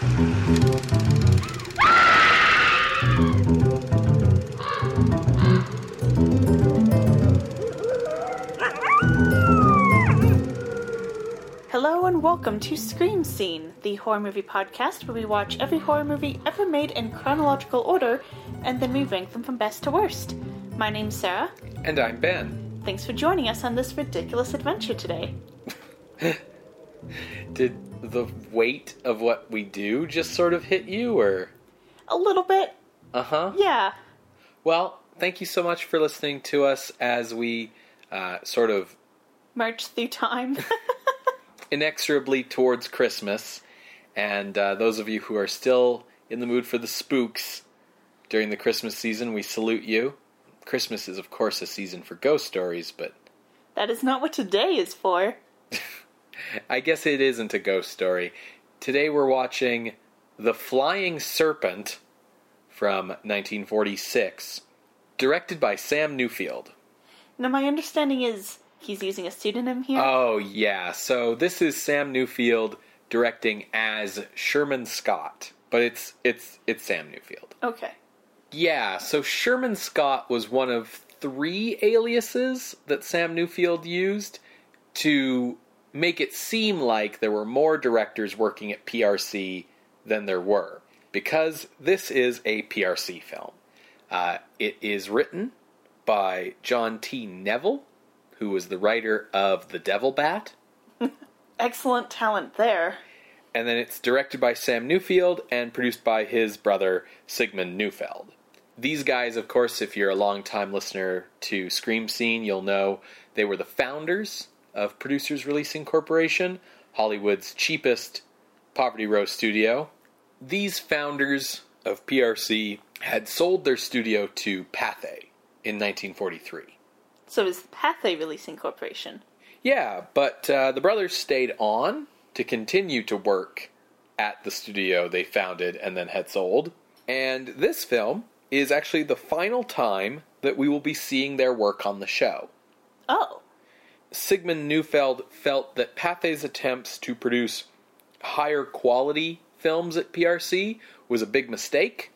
Hello and welcome to Scream Scene, the horror movie podcast where we watch every horror movie ever made in chronological order and then we rank them from best to worst. My name's Sarah. And I'm Ben. Thanks for joining us on this ridiculous adventure today. Did the weight of what we do just sort of hit you, or? A little bit, Uh huh. yeah. Well, thank you so much for listening to us as we uh, sort of March through time. inexorably towards Christmas. And uh, those of you who are still in the mood for the spooks during the Christmas season, we salute you. Christmas is, of course, a season for ghost stories, but that is not what today is for. I guess it isn't a ghost story. Today we're watching The Flying Serpent from 1946, directed by Sam Newfield. Now, my understanding is he's using a pseudonym here. Oh, yeah. So this is Sam Newfield directing as Sherman Scott, but it's it's it's Sam Newfield. okay. Yeah, so Sherman Scott was one of three aliases that Sam Newfield used to make it seem like there were more directors working at PRC than there were, because this is a PRC film. Uh, it is written by John T. Neville, who was the writer of The Devil Bat, Excellent talent there. and then it's directed by Sam Newfield and produced by his brother Sigmund Neufeld. These guys, of course, if you're a long-time listener to Scream Scene, you'll know they were the founders of Producers Releasing Corporation, Hollywood's cheapest poverty row studio. These founders of PRC had sold their studio to Pathé in 1943. So is the Pathé Releasing Corporation. Yeah, but uh, the brothers stayed on to continue to work at the studio they founded and then had sold. And this film is actually the final time that we will be seeing their work on the show. Oh. Sigmund Neufeld felt that Pathé's attempts to produce higher quality films at PRC was a big mistake.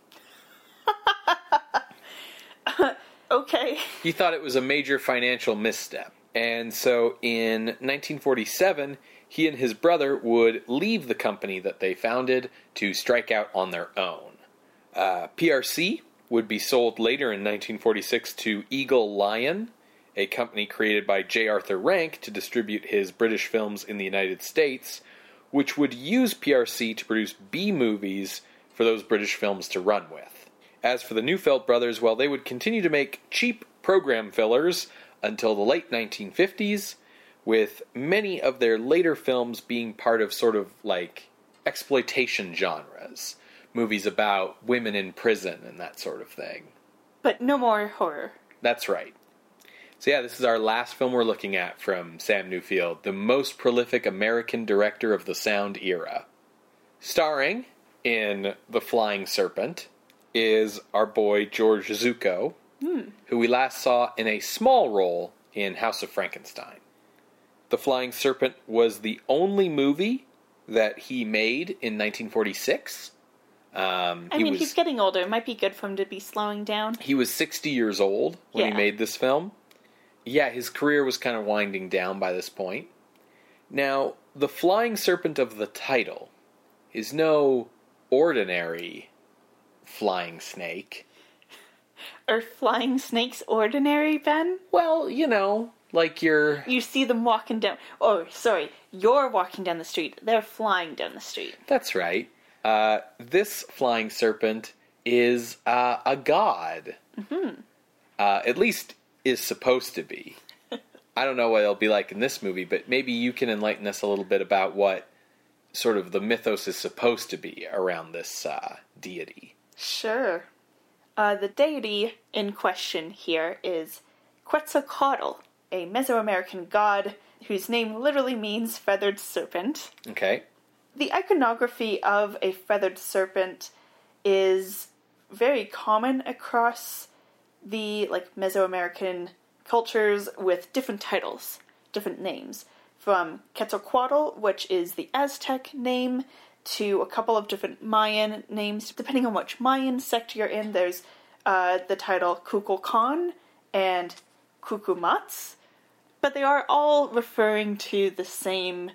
Okay. He thought it was a major financial misstep. And so in 1947, he and his brother would leave the company that they founded to strike out on their own. Uh, PRC would be sold later in 1946 to Eagle Lion, a company created by J. Arthur Rank to distribute his British films in the United States, which would use PRC to produce B movies for those British films to run with. As for the Neufeld brothers, well, they would continue to make cheap program fillers until the late 1950s, with many of their later films being part of sort of like exploitation genres. Movies about women in prison and that sort of thing. But no more horror. That's right. So, yeah, this is our last film we're looking at from Sam Newfield, the most prolific American director of the sound era. Starring in The Flying Serpent is our boy George Zucco, who we last saw in a small role in House of Frankenstein. The Flying Serpent was the only movie that he made in 1946. Um, I he mean, was, he's getting older. It might be good for him to be slowing down. he was 60 years old when Yeah. he made this film. Yeah, his career was kind of winding down by this point. Now, the flying serpent of the title is no ordinary flying snake. Are flying snakes ordinary, Ben? Well, you know, like you're. You see them walking down. Oh, sorry. You're walking down the street. They're flying down the street. That's right. Uh, this flying serpent is uh, a god. Mm-hmm. Uh, at least is supposed to be. I don't know what it'll be like in this movie, but maybe you can enlighten us a little bit about what sort of the mythos is supposed to be around this uh, deity. Sure. Uh, the deity in question here is Quetzalcoatl, a Mesoamerican god whose name literally means feathered serpent. Okay. The iconography of a feathered serpent is very common across the like Mesoamerican cultures with different titles, different names. From Quetzalcoatl, which is the Aztec name, to a couple of different Mayan names. Depending on which Mayan sect you're in, there's uh, the title Kukulkan and Kukumats, but they are all referring to the same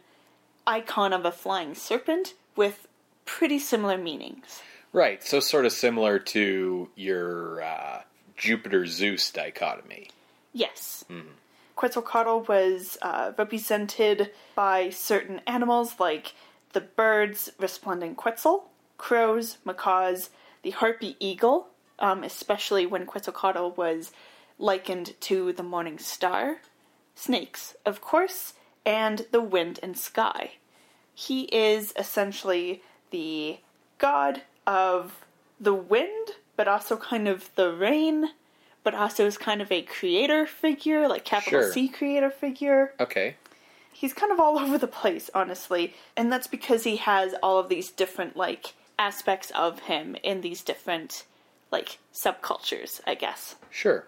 icon of a flying serpent with pretty similar meanings. Right, so sort of similar to your uh, Jupiter Zeus dichotomy. Yes. Quetzalcoatl was uh, represented by certain animals like the birds resplendent quetzal, crows, macaws, the harpy eagle, um, especially when Quetzalcoatl was likened to the morning star, snakes, of course, and the wind and sky. He is essentially the god of the wind, but also kind of the rain, but also is kind of a creator figure, like capital Sure. C creator figure. Okay. He's kind of all over the place, honestly, and that's because he has all of these different like aspects of him in these different like subcultures, I guess. Sure.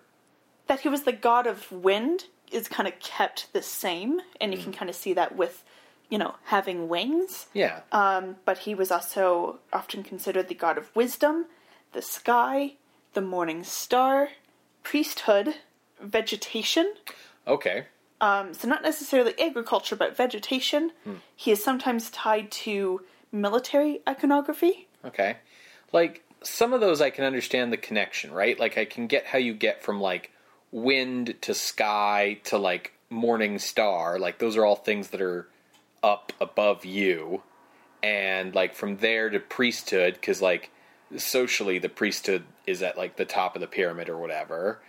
That he was the god of wind is kind of kept the same, and you can kind of see that with, you know, having wings. Yeah. Um, but he was also often considered the god of wisdom, the sky, the morning star, priesthood, vegetation. okay. Um, so not necessarily agriculture, but vegetation. He is sometimes tied to military iconography. Okay. Like some of those I can understand the connection, right? Like I can get how you get from like wind to sky to like morning star. Like those are all things that are up above you. And like from there to priesthood cuz like socially the priesthood is at like the top of the pyramid or whatever.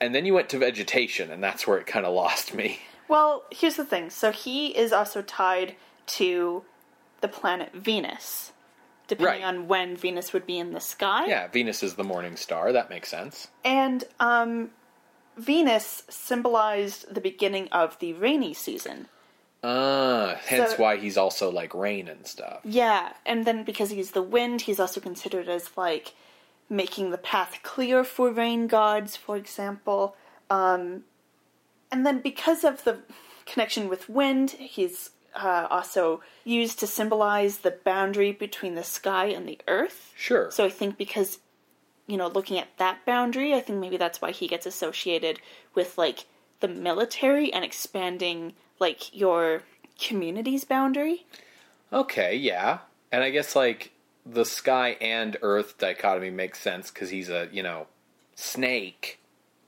And then you went to vegetation and that's where it kind of lost me. Well, here's the thing. So he is also tied to the planet Venus, depending Right. on when Venus would be in the sky. Yeah, Venus is the morning star. That makes sense. And um, Venus symbolized the beginning of the rainy season. Ah, hence So- why he's also like rain and stuff. Yeah, and then because he's the wind, he's also considered as like making the path clear for rain gods, for example. Um, and then because of the connection with wind, he's uh, also used to symbolize the boundary between the sky and the earth. Sure. So I think because, you know, looking at that boundary, I think maybe that's why he gets associated with like the military and expanding like your community's boundary. Okay, yeah. And I guess like the sky and earth dichotomy makes sense because he's a, you know, snake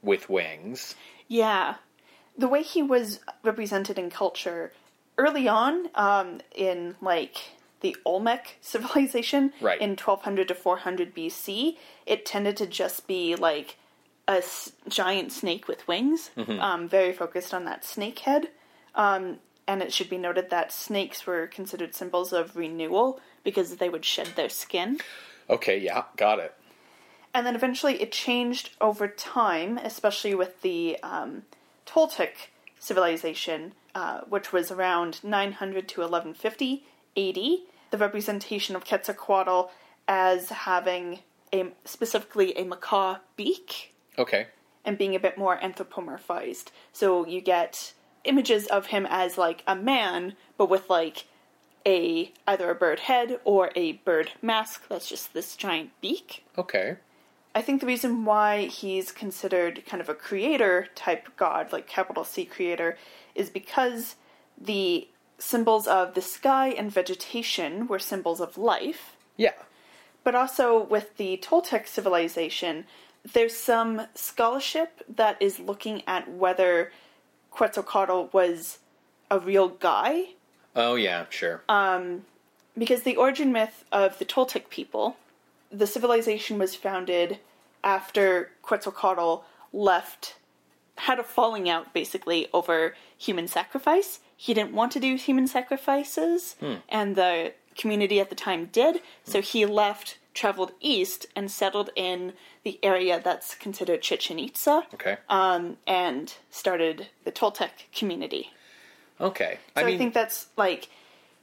with wings. Yeah. The way he was represented in culture early on, um, in like the Olmec civilization, Right. in 1200 to 400 BC, it tended to just be like a s- giant snake with wings, um, very focused on that snake head. Um, and it should be noted that snakes were considered symbols of renewal because they would shed their skin. Okay, yeah, got it. And then eventually it changed over time, especially with the um, Toltec civilization, uh, which was around 900 to 1150 AD. The representation of Quetzalcoatl as having a specifically a macaw beak Okay. and being a bit more anthropomorphized. So you get images of him as like a man, but with like a either a bird head or a bird mask that's just this giant beak. Okay. I think the reason why he's considered kind of a creator type god, like capital C creator, is because the symbols of the sky and vegetation were symbols of life, Yeah. but also with the Toltec civilization, there's some scholarship that is looking at whether Quetzalcoatl was a real guy Oh, yeah, sure. Um, because the origin myth of the Toltec people, the civilization was founded after Quetzalcoatl left, had a falling out basically over human sacrifice. He didn't want to do human sacrifices, hmm. and the community at the time did, so he left, traveled east, and settled in the area that's considered Chichen Itza, okay. um, and started the Toltec community. okay. So I I, think that's like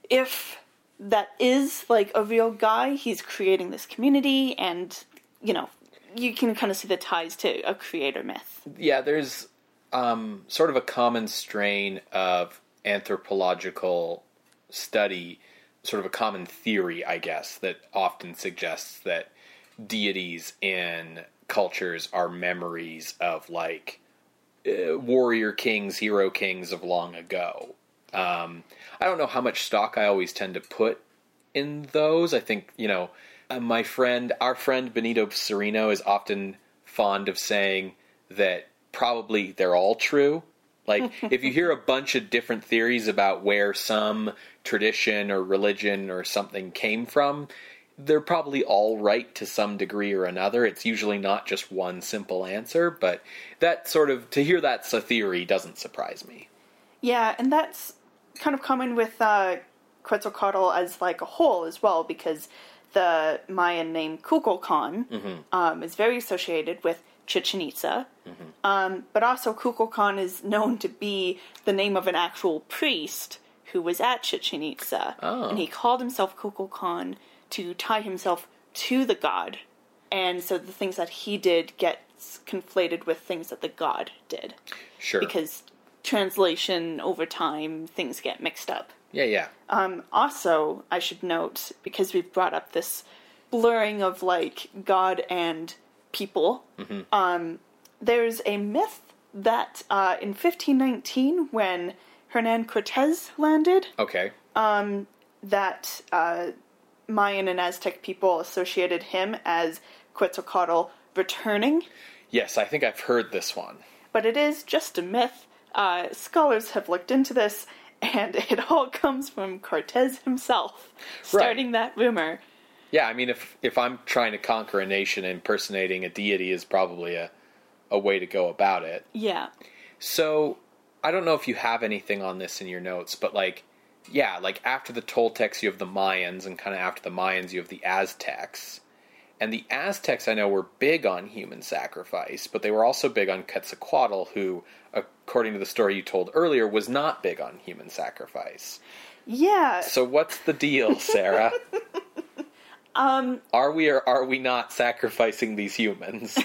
if that is like a real guy, he's creating this community and you know, you can kind of see the ties to a creator myth. yeah, there's um, sort of a common strain of anthropological study sort of a common theory, I guess, that often suggests that deities in cultures are memories of like uh, warrior kings, hero kings of long ago. Um, I don't know how much stock I always tend to put in those. I think you know uh, my friend, our friend Benito Sereno, is often fond of saying that probably they're all true. Like if you hear a bunch of different theories about where some tradition or religion or something came from, they're probably all right to some degree or another. It's usually not just one simple answer, but that sort of to hear that's a theory doesn't surprise me. Yeah, and that's kind of common with uh, Quetzalcoatl as like a whole as well, because the Mayan name Kukulkan mm-hmm. um, is very associated with Chichen Itza, mm-hmm. um, but also Kukulkan is known to be the name of an actual priest who was at Chichen Itza, oh. and he called himself Kukulkan to tie himself to the god, and so the things that he did gets conflated with things that the god did. Sure. Because translation over time, things get mixed up. Yeah, yeah. Um, also, I should note because we've brought up this blurring of like God and people. Mm-hmm. Um, there's a myth that uh, in 1519, when Hernan Cortez landed, okay, um, that uh, Mayan and Aztec people associated him as Quetzalcoatl returning. Yes, I think I've heard this one. But it is just a myth. Uh, scholars have looked into this, and it all comes from Cortez himself starting right. that rumor. Yeah, I mean, if if I'm trying to conquer a nation, impersonating a deity is probably a a way to go about it. Yeah. So I don't know if you have anything on this in your notes, but like yeah, like after the Toltecs, you have the Mayans, and kind of after the Mayans, you have the Aztecs. And the Aztecs, I know, were big on human sacrifice, but they were also big on Quetzalcoatl, who, according to the story you told earlier, was not big on human sacrifice. Yeah. So what's the deal, Sarah? um, are we or are we not sacrificing these humans?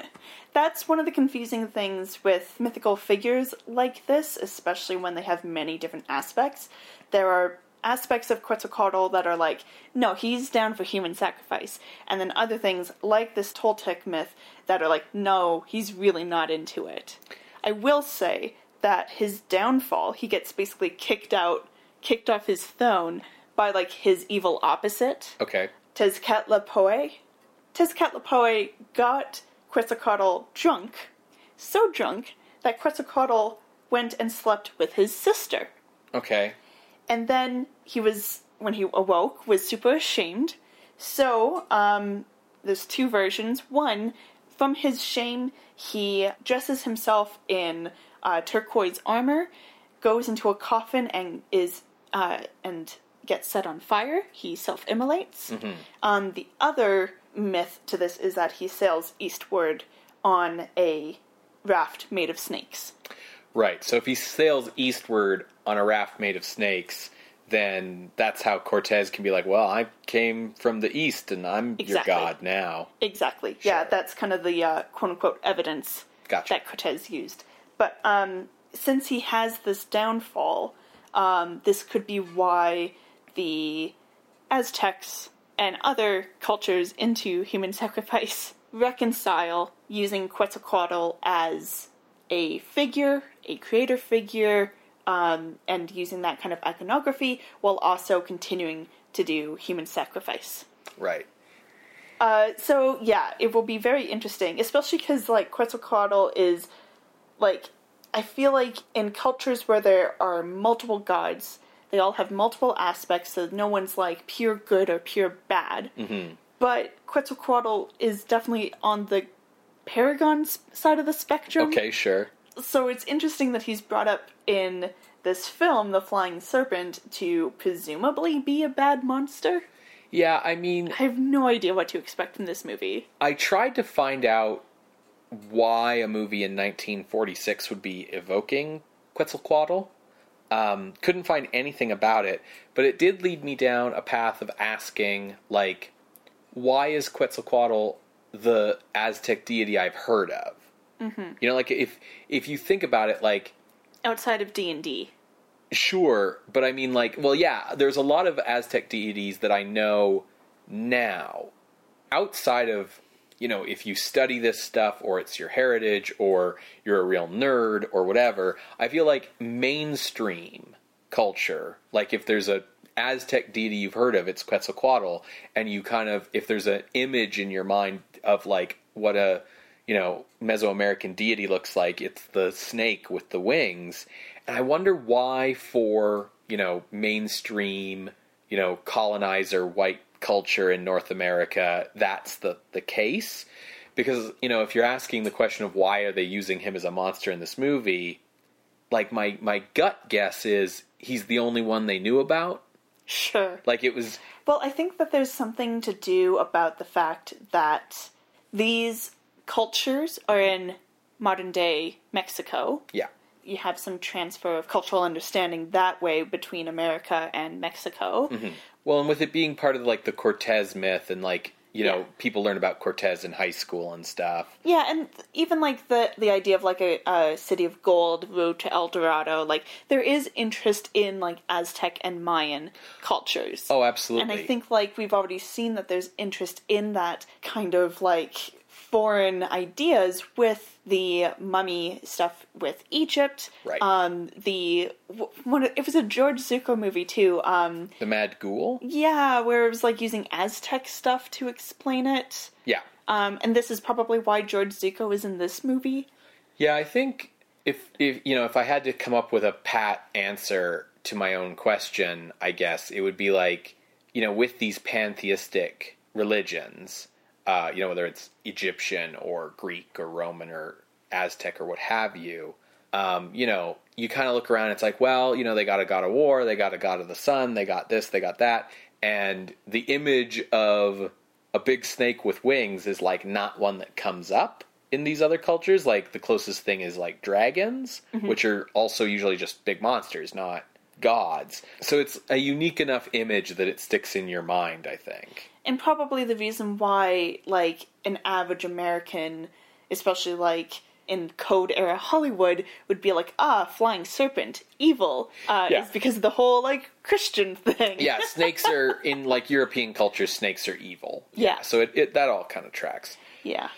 that's one of the confusing things with mythical figures like this, especially when they have many different aspects. There are aspects of Quetzalcoatl that are like, no, he's down for human sacrifice. And then other things like this Toltec myth that are like, no, he's really not into it. I will say that his downfall, he gets basically kicked out, kicked off his throne by like his evil opposite. Okay. Tezcatlipoca. Tezcatlipoca got Quetzalcoatl drunk, so drunk that Quetzalcoatl went and slept with his sister. Okay. And then he was, when he awoke, was super ashamed. So, um, there's two versions. One, from his shame, he dresses himself in uh, turquoise armor, goes into a coffin, and is uh, and gets set on fire. He self-immolates. Mm-hmm. Um, the other myth to this is that he sails eastward on a raft made of snakes. Right. So if he sails eastward on a raft made of snakes, then that's how Cortez can be like, well, I came from the east and I'm exactly. your god now. Exactly. Sure. Yeah, that's kind of the uh, quote unquote evidence gotcha. that Cortez used. But um, since he has this downfall, um, this could be why the Aztecs and other cultures into human sacrifice reconcile using Quetzalcoatl as a figure, a creator figure, um, and using that kind of iconography while also continuing to do human sacrifice. Right. Uh, so yeah, it will be very interesting, especially because like Quetzalcoatl is like I feel like in cultures where there are multiple gods, they all have multiple aspects, so no one's like pure good or pure bad. Mm-hmm. But Quetzalcoatl is definitely on the Paragon side of the spectrum. Okay, sure. So it's interesting that he's brought up in this film, The Flying Serpent, to presumably be a bad monster. Yeah, I mean. I have no idea what to expect from this movie. I tried to find out why a movie in 1946 would be evoking Quetzalcoatl. Um, couldn't find anything about it, but it did lead me down a path of asking, like, why is Quetzalcoatl the Aztec deity I've heard of? Mm-hmm. You know, like if if you think about it, like outside of D and D. Sure, but I mean, like, well, yeah, there's a lot of Aztec deities that I know now. Outside of, you know, if you study this stuff or it's your heritage or you're a real nerd or whatever, I feel like mainstream culture, like if there's a Aztec deity you've heard of, it's Quetzalcoatl, and you kind of, if there's an image in your mind of like what a, you know, Mesoamerican deity looks like, it's the snake with the wings. And I wonder why, for, you know, mainstream, you know, colonizer white culture in North America, that's the, the case. Because, you know, if you're asking the question of why are they using him as a monster in this movie, like my, my gut guess is he's the only one they knew about Sure. like it was Well, I think that there's something to do about the fact that these cultures are in modern day Mexico. yeah. You have some transfer of cultural understanding that way between America and Mexico. Mm-hmm. Well, and with it being part of like the Cortez myth and like, you know, Yeah. people learn about Cortez in high school and stuff. Yeah, and even like the the idea of like a, a city of gold, road to El Dorado, like there is interest in like Aztec and Mayan cultures. Oh, absolutely. And I think like we've already seen that there's interest in that kind of like foreign ideas with the mummy stuff with Egypt. Right. Um the one it was a George Zucco movie too. Um the Mad Ghoul? yeah, where it was like using Aztec stuff to explain it. Yeah. Um and this is probably why George Zucco is in this movie. Yeah, I think if if you know, if I had to come up with a pat answer to my own question, I guess it would be like, you know, with these pantheistic religions, uh, you know, whether it's Egyptian or Greek or Roman or Aztec or what have you, um, you know, you kind of look around. It's like, well, you know, they got a god of war, they got a god of the sun, they got this, they got that, and the image of a big snake with wings is like not one that comes up in these other cultures. Like the closest thing is like dragons, which are also usually just big monsters, not gods. So it's a unique enough image that it sticks in your mind, I think. and probably the reason why like an average american especially like in code era hollywood would be like ah flying serpent evil uh, Yeah. is because of the whole like christian thing Yeah, snakes are in like European cultures, snakes are evil. Yeah. So it, it that all kind of tracks. yeah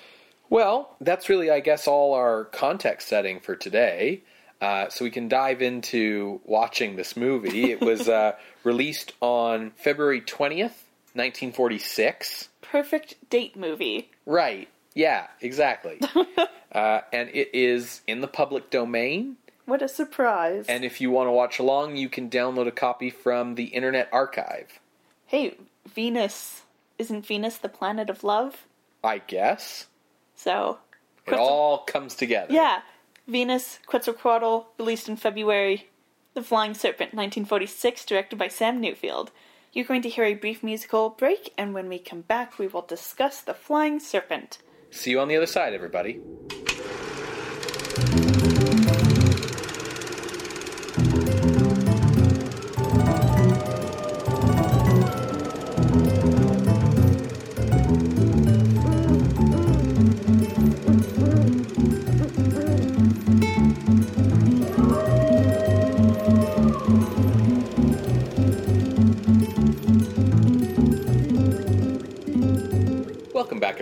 Well, that's really, I guess, all our context setting for today. Uh, so we can dive into watching this movie. It was uh, released on February 20th, 1946. perfect date movie Right. Yeah, exactly. uh, and it is in the public domain. what a surprise And if you want to watch along, you can download a copy from the Internet Archive. hey venus isn't venus the planet of love I guess. so It all comes together. Yeah, Venus, Quetzalcoatl, released in February. The Flying Serpent, 1946, directed by Sam Newfield. You're going to hear a brief musical break, and when we come back, we will discuss The Flying Serpent. See you on the other side, everybody.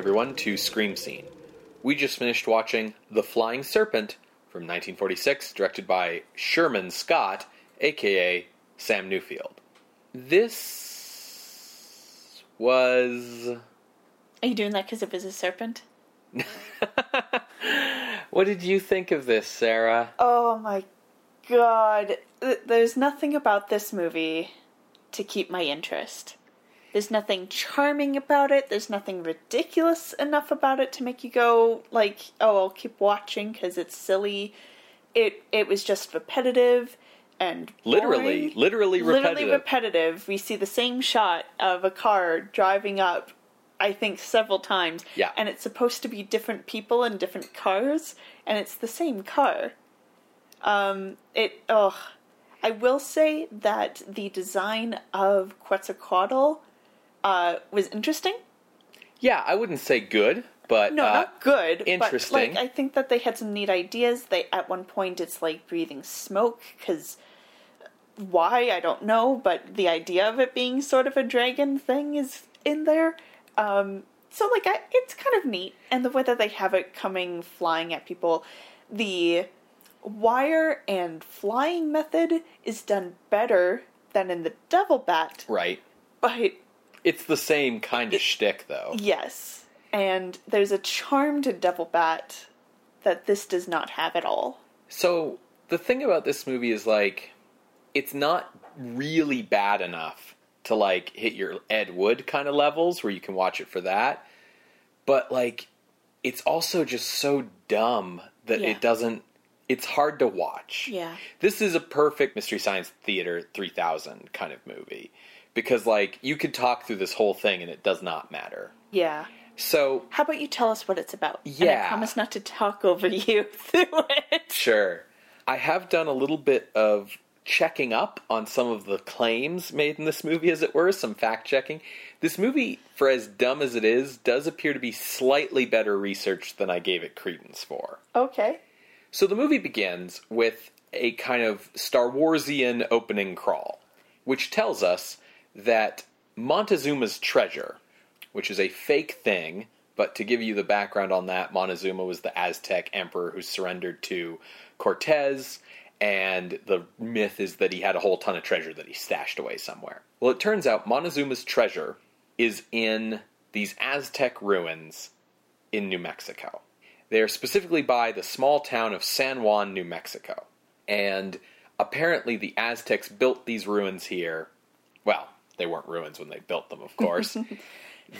Everyone, to Scream Scene. We just finished watching The Flying Serpent from 1946, directed by Sherman Scott, aka Sam Newfield. This was. Are you doing that because it was a serpent? What did you think of this, Sarah? Oh my god. There's nothing about this movie to keep my interest. There's nothing charming about it. There's nothing ridiculous enough about it to make you go like, "Oh, I'll keep watching because it's silly." It it was just repetitive and Literally, boring. literally repetitive. Literally repetitive. We see the same shot of a car driving up, I think several times. Yeah. And it's supposed to be different people in different cars, and it's the same car. Um, it, ugh. I will say that the design of Quetzalcoatl uh, was interesting. Yeah, I wouldn't say good, but No, uh, not good. interesting. But, like, I think that they had some neat ideas. They at one point it's like breathing smoke because why I don't know, but the idea of it being sort of a dragon thing is in there. Um, so like I, it's kind of neat, and the way that they have it coming flying at people, the wire and flying method is done better than in the devil bat, Right. but It's the same kind of shtick, though. yes, and there's a charm to devil bat that this does not have at all. So the thing about this movie is like, it's not really bad enough to like hit your Ed Wood kind of levels where you can watch it for that, but like, it's also just so dumb that Yeah. it doesn't. It's hard to watch. Yeah. This is a perfect Mystery Science Theater 3000 kind of movie because like you could talk through this whole thing and it does not matter. Yeah. So How about you tell us what it's about? And Yeah. I promise not to talk over you through it. Sure. I have done a little bit of checking up on some of the claims made in this movie, as it were, some fact checking. This movie, for as dumb as it is, does appear to be slightly better researched than I gave it credence for. Okay. So the movie begins with a kind of Star Warsian opening crawl, which tells us that Montezuma's treasure, which is a fake thing, but to give you the background on that, Montezuma was the Aztec emperor who surrendered to Cortez, and the myth is that he had a whole ton of treasure that he stashed away somewhere. Well, it turns out Montezuma's treasure is in these Aztec ruins in New Mexico. They are specifically by the small town of San Juan, New Mexico. And apparently the Aztecs built these ruins here. Well, they weren't ruins when they built them, of course.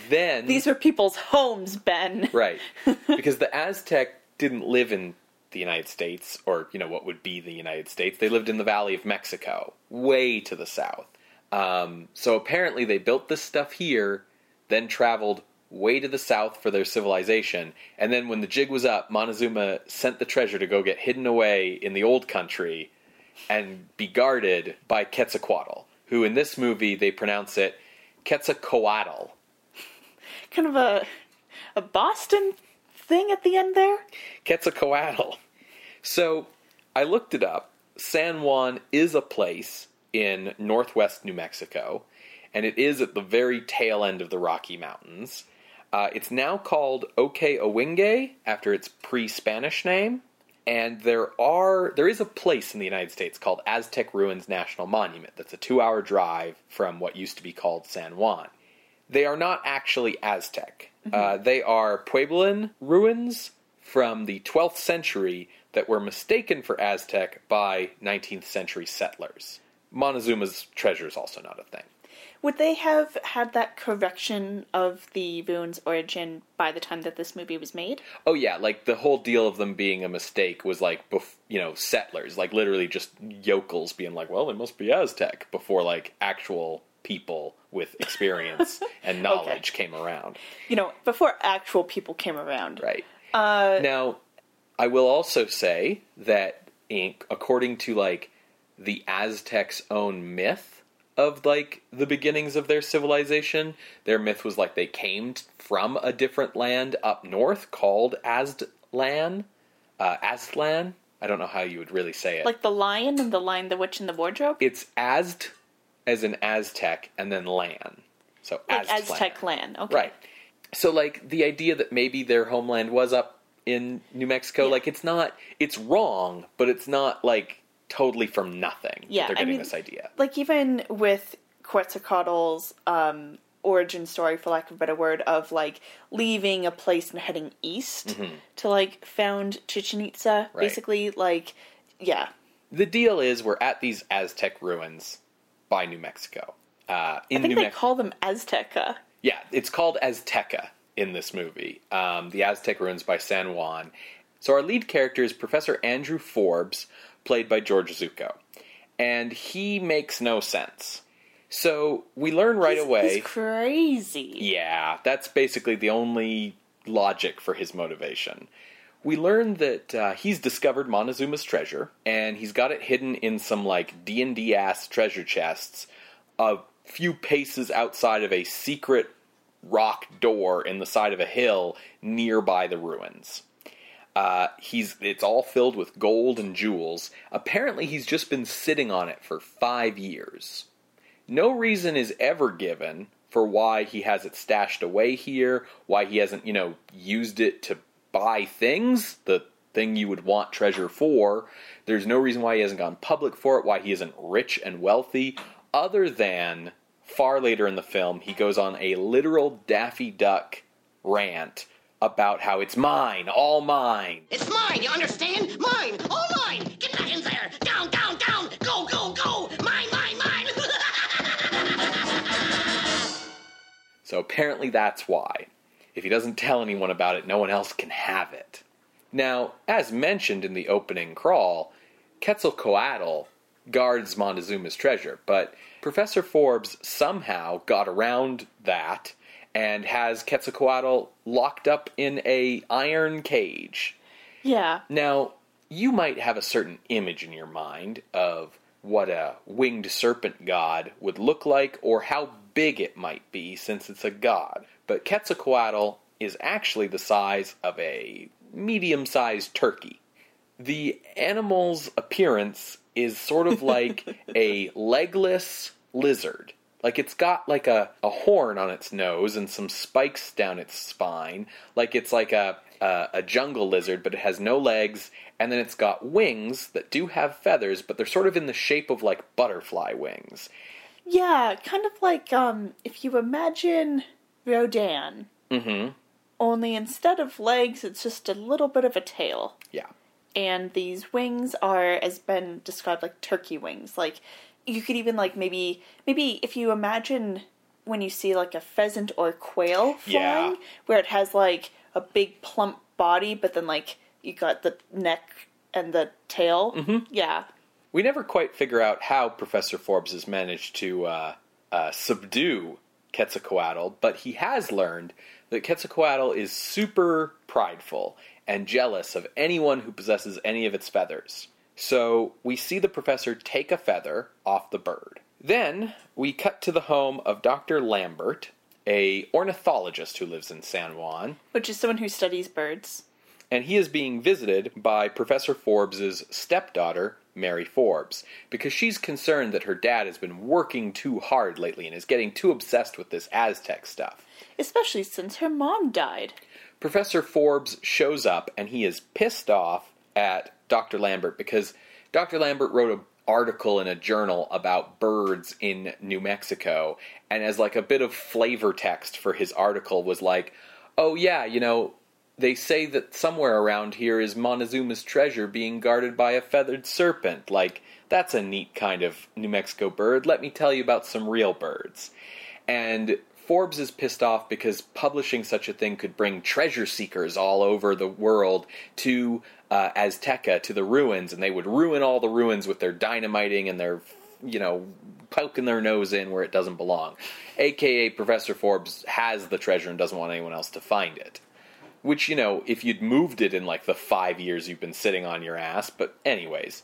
then These are people's homes, Ben. right. Because the aztec didn't live in the united states or you know what would be the united states. They lived in the valley of mexico way to the south. Um, so apparently they built this stuff here then traveled way to the south for their civilization. And then when the jig was up montezuma sent the treasure to go get hidden away in the old country and be guarded by quetzalcoatl who in this movie they pronounce it quetzalcoatl Kind of a a Boston thing at the end there. Quetzalcoatl. So I looked it up. San Juan is a place in northwest New Mexico, and it is at the very tail end of the Rocky Mountains. Uh, it's now called Ohkay Owingeh after its pre-Spanish name, and there are there is a place in the United States called Aztec Ruins National Monument. That's a two-hour drive from what used to be called San Juan. They are not actually Aztec. Uh, they are Puebloan ruins from the 12th century that were mistaken for Aztec by 19th century settlers. Montezuma's treasure is also not a thing. Would they have had that correction of the ruins' origin by the time that this movie was made? Oh yeah, like the whole deal of them being a mistake was like, bef- you know, settlers, like literally just yokels being like, well, they must be Aztec before like actual people with experience and knowledge came around. You know, before actual people came around. Right. Uh, Now, I will also say that, in, according to like the Aztecs' own myth of like the beginnings of their civilization, their myth was like they came from a different land up north called Aztlan. Uh, Aztlan. I don't know how you would really say it. like the lion and the lion, the witch, and the wardrobe. it's Azt as an Aztec and then Lan. So like Aztlan. Aztec land. Okay. Right. So like the idea that maybe their homeland was up in New Mexico, Yeah. like it's not it's wrong, but it's not like totally from nothing. Yeah, they're I getting mean- this idea. Like even with Quetzalcoatl's um, origin story, for lack of a better word, of like leaving a place and heading east to like found Chichen Itza. Mm-hmm. Right. Basically, like yeah, The deal is we're at these Aztec ruins by New Mexico. Uh, in I think New they Mexico. call them Azteca. Yeah, it's called Azteca in this movie. Um, the Aztec ruins by San Juan. So our lead character is Professor Andrew Forbes, played by George Zucco, and he makes no sense. So we learn right He's- away. he's crazy. Yeah, that's basically the only logic for his motivation. We learn that uh, he's discovered Montezuma's treasure, and he's got it hidden in some like D and D ass treasure chests, a few paces outside of a secret rock door in the side of a hill nearby the ruins. Uh, he's it's all filled with gold and jewels. Apparently, he's just been sitting on it for five years. No reason is ever given for why he has it stashed away here, why he hasn't, you know, used it to buy things, the thing you would want treasure for. There's no reason why he hasn't gone public for it, why he isn't rich and wealthy, other than far later in the film, he goes on a literal Daffy Duck rant about how it's mine, all mine. It's mine, you understand? Mine, all mine. Get back in there. Down, down, down. Go, go, go. Mine, mine, mine. so apparently that's why. If he doesn't tell anyone about it, no one else can have it. Now, as mentioned in the opening crawl, Quetzalcoatl guards Montezuma's treasure, but Professor Forbes somehow got around that and has Quetzalcoatl locked up in a iron cage. Yeah. Now, you might have a certain image in your mind of what a winged serpent god would look like or how big it might be since it's a god. But Quetzalcoatl is actually the size of a medium sized turkey. The animal's appearance is sort of like a legless lizard like it's got like a, a horn on its nose and some spikes down its spine. Like it's like a, a, a jungle lizard, but it has no legs. And then it's got wings that do have feathers, but they're sort of in the shape of like butterfly wings. Yeah, kind of like um, if you imagine Rodan. Mm-hmm. Only instead of legs, it's just a little bit of a tail. Yeah. And these wings are, as Ben described, like turkey wings. Like you could even like maybe maybe if you imagine when you see like a pheasant or quail flying, Yeah. where it has like a big plump body, but then like you got the neck and the tail. Mm-hmm. Yeah, We never quite figure out how Professor Forbes has managed to uh, uh, subdue Quetzalcoatl, but he has learned that Quetzalcoatl is super prideful and jealous of anyone who possesses any of its feathers. So we see the professor take a feather off the bird. Then we cut to the home of Dr. Lambert, a ornithologist who lives in San Juan which is someone who studies birds. and he is being visited by Professor Forbes's stepdaughter, Mary Forbes, because she's concerned that her dad has been working too hard lately and is getting too obsessed with this Aztec stuff. Especially since her mom died. Professor Forbes shows up and he is pissed off at Dr. Lambert because Dr. Lambert wrote an article in a journal about birds in New Mexico and as like a bit of flavor text for his article was like, "Oh yeah, you know, they say that somewhere around here is Montezuma's treasure being guarded by a feathered serpent. Like, that's a neat kind of New Mexico bird. Let me tell you about some real birds." And Forbes is pissed off because publishing such a thing could bring treasure seekers all over the world to uh, Azteca, to the ruins, and they would ruin all the ruins with their dynamiting and their, you know, poking their nose in where it doesn't belong. AKA, Professor Forbes has the treasure and doesn't want anyone else to find it. Which, you know, if you'd moved it in like the five years you've been sitting on your ass, but, anyways.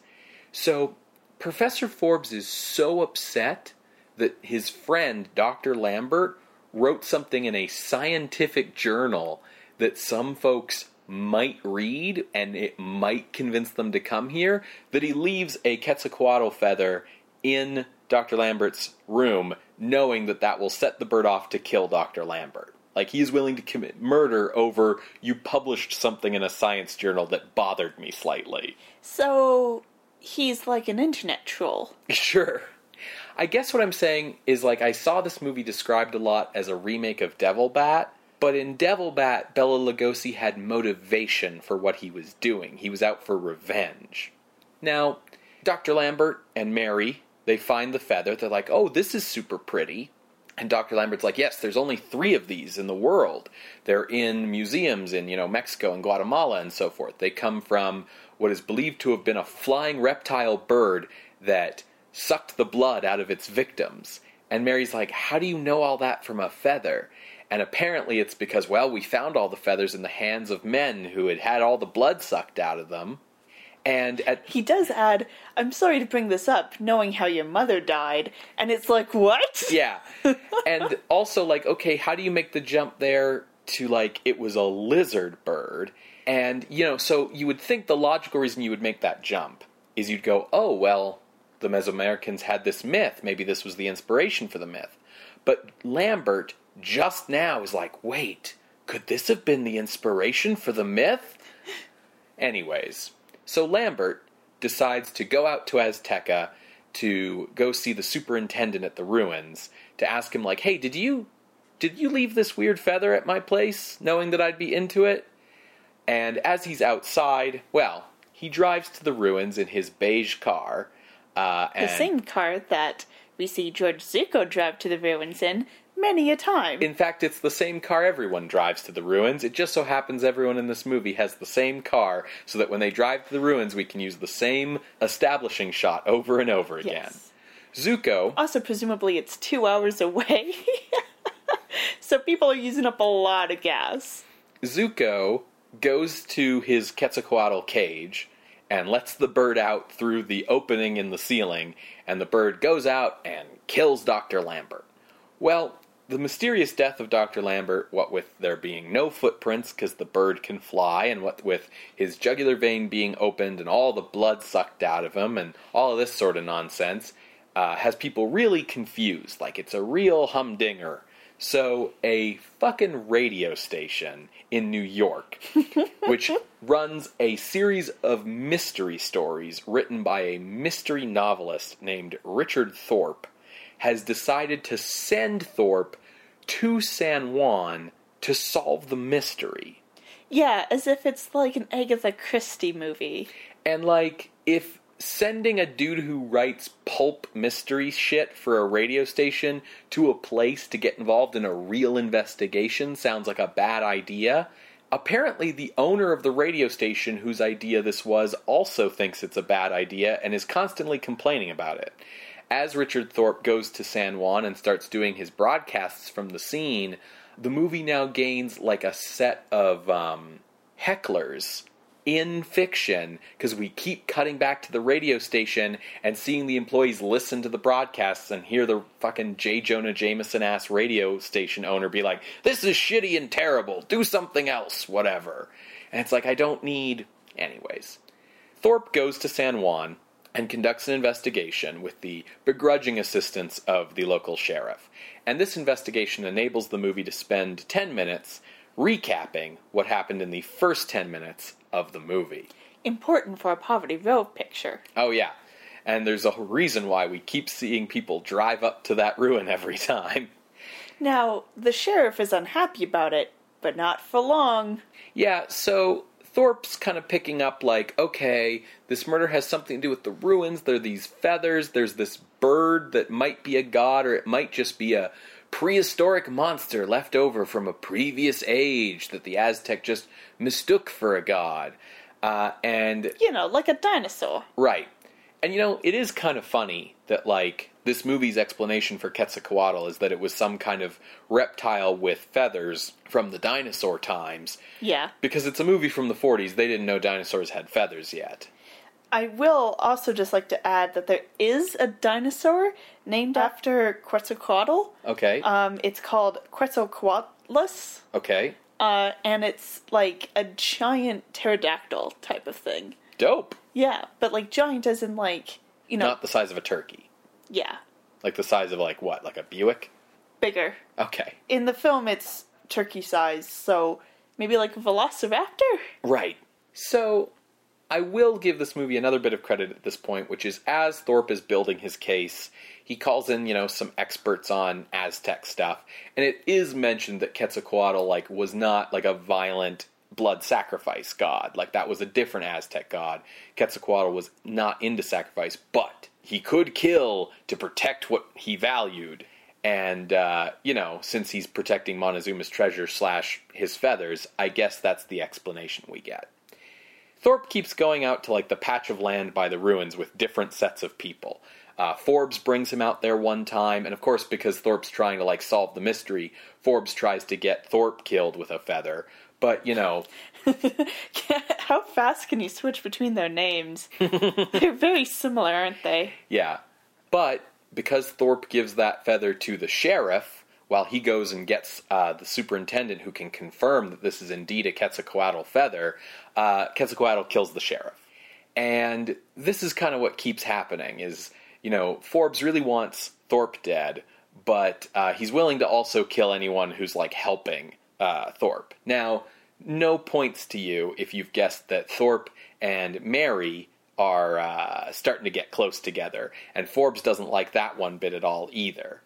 So, Professor Forbes is so upset that his friend, Dr. Lambert, wrote something in a scientific journal that some folks might read and it might convince them to come here, that he leaves a Quetzalcoatl feather in Dr. Lambert's room, knowing that that will set the bird off to kill Dr. Lambert. Like, he is willing to commit murder over you published something in a science journal that bothered me slightly. So he's like an internet troll. Sure. I guess what I'm saying is like I saw this movie described a lot as a remake of Devil Bat, but in Devil Bat, Bela Lugosi had motivation for what he was doing. He was out for revenge. Now, Dr. Lambert and Mary, they find the feather. They're like, "Oh, this is super pretty." And Dr. Lambert's like, "Yes, there's only 3 of these in the world. They're in museums in, you know, Mexico and Guatemala and so forth. They come from what is believed to have been a flying reptile bird that sucked the blood out of its victims. And Mary's like, How do you know all that from a feather? And apparently it's because, well, we found all the feathers in the hands of men who had had all the blood sucked out of them. And at He does add, I'm sorry to bring this up, knowing how your mother died. And it's like, what? yeah. and also like, okay, how do you make the jump there to like it was a lizard bird. And, you know, so you would think the logical reason you would make that jump is you'd go, oh, well, the Mesoamericans had this myth. Maybe this was the inspiration for the myth. But Lambert just now is like, wait, could this have been the inspiration for the myth? Anyways, so Lambert decides to go out to Azteca to go see the superintendent at the ruins to ask him like, "Hey, did you did you leave this weird feather at my place knowing that I'd be into it?" And as he's outside, well, he drives to the ruins in his beige car. Uh, The same car that we see George Zucco drive to the ruins in many a time. In fact, it's the same car everyone drives to the ruins. It just so happens everyone in this movie has the same car, so that when they drive to the ruins, we can use the same establishing shot over and over again. yes. Zucco, Also, presumably, it's two hours away. so people are using up a lot of gas. Zucco goes to his Quetzalcoatl cage and lets the bird out through the opening in the ceiling, and the bird goes out and kills Dr. Lambert. Well, the mysterious death of Dr. Lambert, what with there being no footprints because the bird can fly, and what with his jugular vein being opened and all the blood sucked out of him, and all of this sort of nonsense, uh, has people really confused. Like it's a real humdinger. So, a fucking radio station in New York, which runs a series of mystery stories written by a mystery novelist named Richard Thorpe, has decided to send Thorpe to San Juan to solve the mystery. Yeah, as if it's like an Agatha Christie movie. And like, if sending a dude who writes pulp mystery shit for a radio station to a place to get involved in a real investigation sounds like a bad idea, apparently the owner of the radio station whose idea this was also thinks it's a bad idea and is constantly complaining about it. As Richard Thorpe goes to San Juan and starts doing his broadcasts from the scene, the movie now gains like a set of um, hecklers in fiction because we keep cutting back to the radio station and seeing the employees listen to the broadcasts and hear the fucking J. Jonah Jameson ass radio station owner be like, This is shitty and terrible. Do something else, whatever. And it's like, I don't need. Anyways. Thorpe goes to San Juan and conducts an investigation with the begrudging assistance of the local sheriff. And this investigation enables the movie to spend 10 minutes recapping what happened in the first 10 minutes of the movie. Important for a Poverty Row picture. Oh, yeah. And there's a reason why we keep seeing people drive up to that ruin every time. Now, the sheriff is unhappy about it, but not for long. Yeah, so Thorpe's kind of picking up like, okay, this murder has something to do with the ruins. There are these feathers. There's this bird that might be a god, or it might just be a prehistoric monster left over from a previous age that the Aztec just mistook for a god. Uh, and You know, like a dinosaur. Right. And you know, it is kind of funny that like this movie's explanation for Quetzalcoatl is that it was some kind of reptile with feathers from the dinosaur times. Yeah. Because it's a movie from the 40s, they didn't know dinosaurs had feathers yet. I will also just like to add that there is a dinosaur named after Quetzalcoatl. Okay. Um, it's called Quetzalcoatlus, okay. uh, and it's like a giant pterodactyl type of thing. Dope. Yeah, but like giant as in like, you know, Not the size of a turkey. yeah, Like the size of like what? Like a Buick? bigger. Okay. In the film, it's turkey size, so maybe like a velociraptor? Right. So, I will give this movie another bit of credit at this point, which is as Thorpe is building his case, he calls in, you know, some experts on Aztec stuff, and it is mentioned that Quetzalcoatl like was not like a violent blood sacrifice god. Like that was a different Aztec god. Quetzalcoatl was not into sacrifice, but he could kill to protect what he valued. And uh, you know, since he's protecting Montezuma's treasure slash his feathers, I guess that's the explanation we get. Thorpe keeps going out to like the patch of land by the ruins with different sets of people. Uh, Forbes brings him out there one time, and of course, because Thorpe's trying to like solve the mystery, Forbes tries to get Thorpe killed with a feather. But you know, How fast can you switch between their names? They're very similar, aren't they? yeah. But because Thorpe gives that feather to the sheriff, while he goes and gets uh, the superintendent who can confirm that this is indeed a Quetzalcoatl feather, uh, Quetzalcoatl kills the sheriff. And this is kind of what keeps happening is, you know, Forbes really wants Thorpe dead, but uh, he's willing to also kill anyone who's like helping uh, Thorpe. Now, no points to you if you've guessed that Thorpe and Mary are uh, starting to get close together, and Forbes doesn't like that one bit at all either.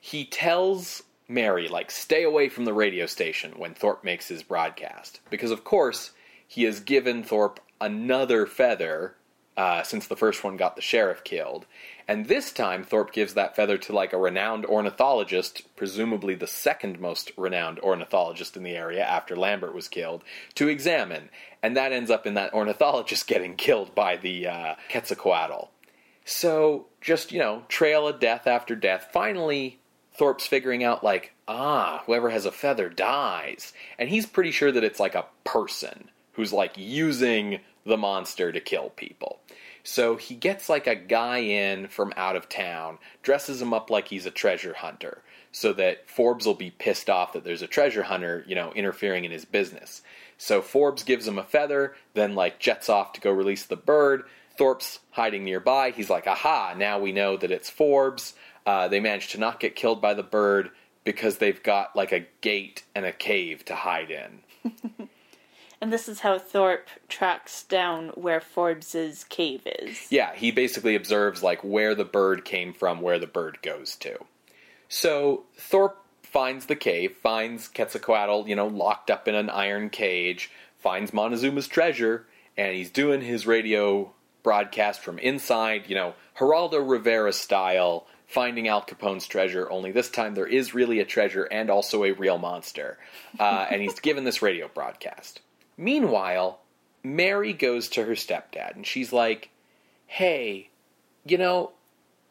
He tells Mary, like, stay away from the radio station when Thorpe makes his broadcast, because of course he has given Thorpe another feather uh, since the first one got the sheriff killed. And this time, Thorpe gives that feather to like a renowned ornithologist, presumably the second most renowned ornithologist in the area after Lambert was killed, to examine. And that ends up in that ornithologist getting killed by the uh, Quetzalcoatl. So, just, you know, trail of death after death. Finally, Thorpe's figuring out, like, ah, whoever has a feather dies. And he's pretty sure that it's like a person who's like using the monster to kill people. So he gets like a guy in from out of town, dresses him up like he's a treasure hunter, so that Forbes will be pissed off that there's a treasure hunter, you know, interfering in his business. So Forbes gives him a feather, then like jets off to go release the bird. Thorpe's hiding nearby. He's like, aha, now we know that it's Forbes. Uh, they manage to not get killed by the bird because they've got like a gate and a cave to hide in. And this is how Thorpe tracks down where Forbes's cave is. Yeah, he basically observes like where the bird came from, where the bird goes to. So Thorpe finds the cave, finds Quetzalcoatl, you know, locked up in an iron cage, finds Montezuma's treasure, and he's doing his radio broadcast from inside, you know, Geraldo Rivera style, finding Al Capone's treasure, only this time there is really a treasure and also a real monster. Uh, and he's given this radio broadcast. Meanwhile, Mary goes to her stepdad and she's like, Hey, you know,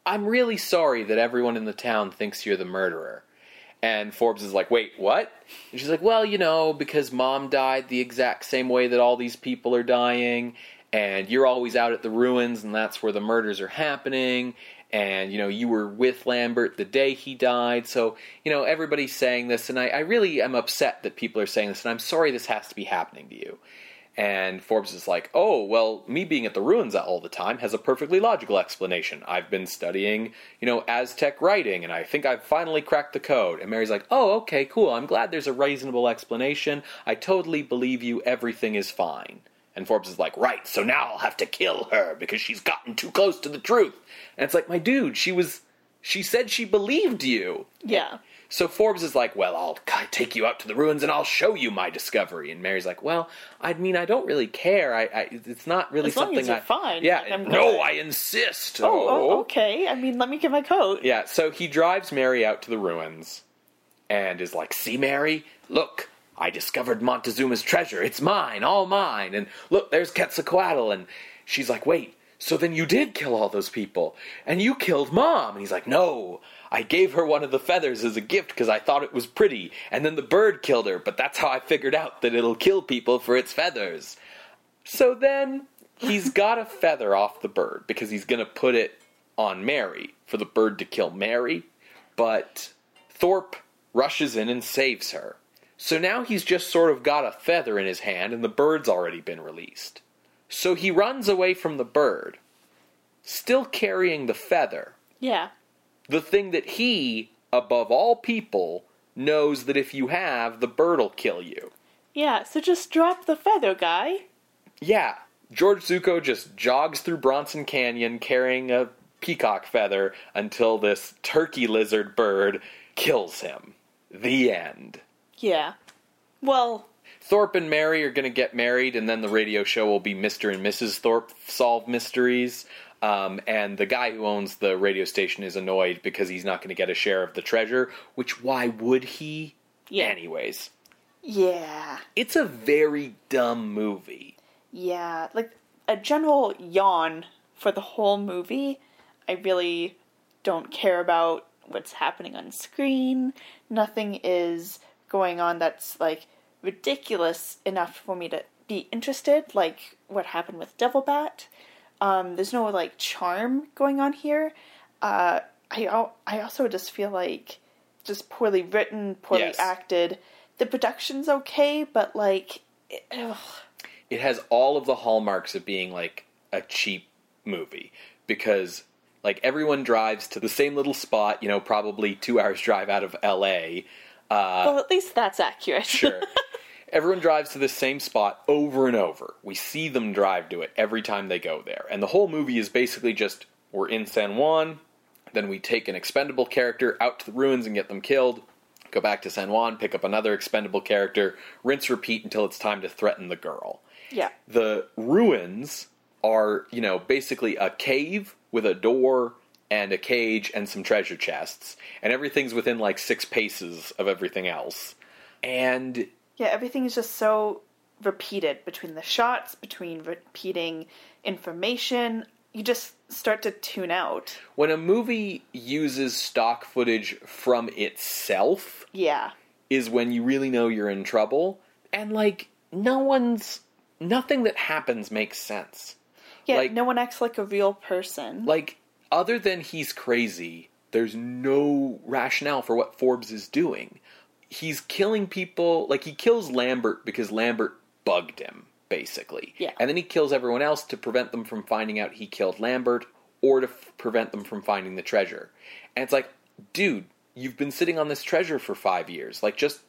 I'm really sorry that everyone in the town thinks you're the murderer. And Forbes is like, Wait, what? And she's like, Well, you know, because mom died the exact same way that all these people are dying, and you're always out at the ruins, and that's where the murders are happening. And, you know, you were with Lambert the day he died. So, you know, everybody's saying this, and I, I really am upset that people are saying this, and I'm sorry this has to be happening to you. And Forbes is like, oh, well, me being at the ruins all the time has a perfectly logical explanation. I've been studying, you know, Aztec writing, and I think I've finally cracked the code. And Mary's like, oh, okay, cool. I'm glad there's a reasonable explanation. I totally believe you. Everything is fine. And Forbes is like, right, so now I'll have to kill her because she's gotten too close to the truth. And it's like, my dude, she was, she said she believed you. Yeah. So Forbes is like, well, I'll take you out to the ruins and I'll show you my discovery. And Mary's like, well, I mean, I don't really care. I, I it's not really As long something as you're I. fine. Yeah. Like, no. I insist. Oh, oh, oh, okay. I mean, let me get my coat. Yeah, so he drives Mary out to the ruins and is like, See, Mary, look, I discovered Montezuma's treasure. It's mine, all mine. And look, there's Quetzalcoatl. And she's like, Wait, so then you did kill all those people? And you killed mom? And he's like, No, I gave her one of the feathers as a gift because I thought it was pretty. And then the bird killed her, but that's how I figured out that it'll kill people for its feathers. So then he's got a feather off the bird because he's going to put it on Mary for the bird to kill Mary. But Thorpe rushes in and saves her. So now he's just sort of got a feather in his hand and the bird's already been released. So he runs away from the bird, still carrying the feather, Yeah. the thing that he, above all people, knows that if you have, the bird'll kill you. Yeah, so just drop the feather, guy. Yeah, George Zucco just jogs through Bronson Canyon carrying a peacock feather until this turkey lizard bird kills him. The end. Yeah. Well, Thorpe and Mary are going to get married, and then the radio show will be Mr. and Mrs. Thorpe Solve Mysteries. Um, and the guy who owns the radio station is annoyed because he's not going to get a share of the treasure, which why would he? Yeah. Anyways, yeah. it's a very dumb movie. Yeah. Like, a general yawn for the whole movie. I really don't care about what's happening on screen. Nothing is going on that's, like, ridiculous enough for me to be interested, like what happened with Devil Bat. Um, there's no, like, charm going on here. Uh, I, I also just feel like just poorly written, poorly Yes. acted. The production's okay, but like, it, ugh. it has all of the hallmarks of being like a cheap movie because like everyone drives to the same little spot, you know, probably two hours drive out of LA. Uh, well, at least that's accurate. Sure. Everyone drives to the same spot over and over. We see them drive to it every time they go there. And the whole movie is basically just we're in San Juan, then we take an expendable character out to the ruins and get them killed, go back to San Juan, pick up another expendable character, rinse repeat until it's time to threaten the girl. yeah. The ruins are, you know, basically a cave with a door and a cage and some treasure chests, and everything's within like six paces of everything else. And Yeah, everything is just so repeated between the shots, between repeating information. You just start to tune out. when a movie uses stock footage from itself, Yeah. is when you really know you're in trouble. And like, no one's. Nothing that happens makes sense. Yeah, Like- no one acts like a real person. Like, other than he's crazy, there's no rationale for what Forbes is doing. He's killing people, like, he kills Lambert because Lambert bugged him, basically. Yeah. And then he kills everyone else to prevent them from finding out he killed Lambert or to f- prevent them from finding the treasure. And it's like, dude, you've been sitting on this treasure for five years. Like, just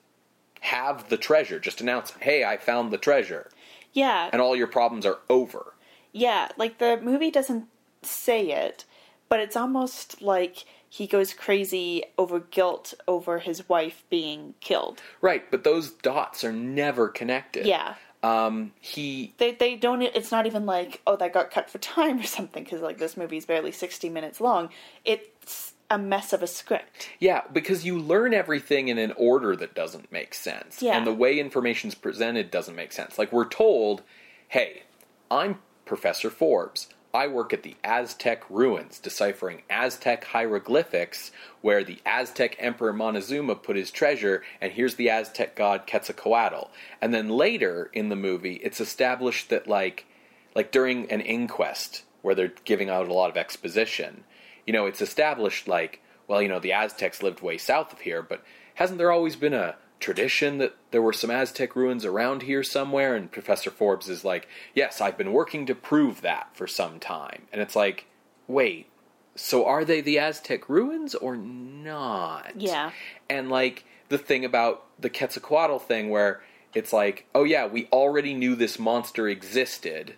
have the treasure. Just announce, hey, I found the treasure. yeah. And all your problems are over. Yeah, like the movie doesn't say it, but it's almost like he goes crazy over guilt over his wife being killed. Right, but those dots are never connected. Yeah. Um, he They they don't it's not even like oh that got cut for time or something cuz like this movie is barely 60 minutes long. It's a mess of a script. yeah, because you learn everything in an order that doesn't make sense. Yeah. And the way information's presented doesn't make sense. Like we're told, "Hey, I'm Professor Forbes. I work at the Aztec ruins deciphering Aztec hieroglyphics where the Aztec Emperor Montezuma put his treasure and here's the Aztec god Quetzalcoatl." And then later in the movie, it's established that like like during an inquest where they're giving out a lot of exposition, you know, it's established like, well, you know, the Aztecs lived way south of here, but hasn't there always been a tradition that there were some Aztec ruins around here somewhere? And Professor Forbes is like, yes, I've been working to prove that for some time. And it's like, wait, so are they the Aztec ruins or not? Yeah. And like the thing about the Quetzalcoatl thing where it's like, oh yeah, we already knew this monster existed,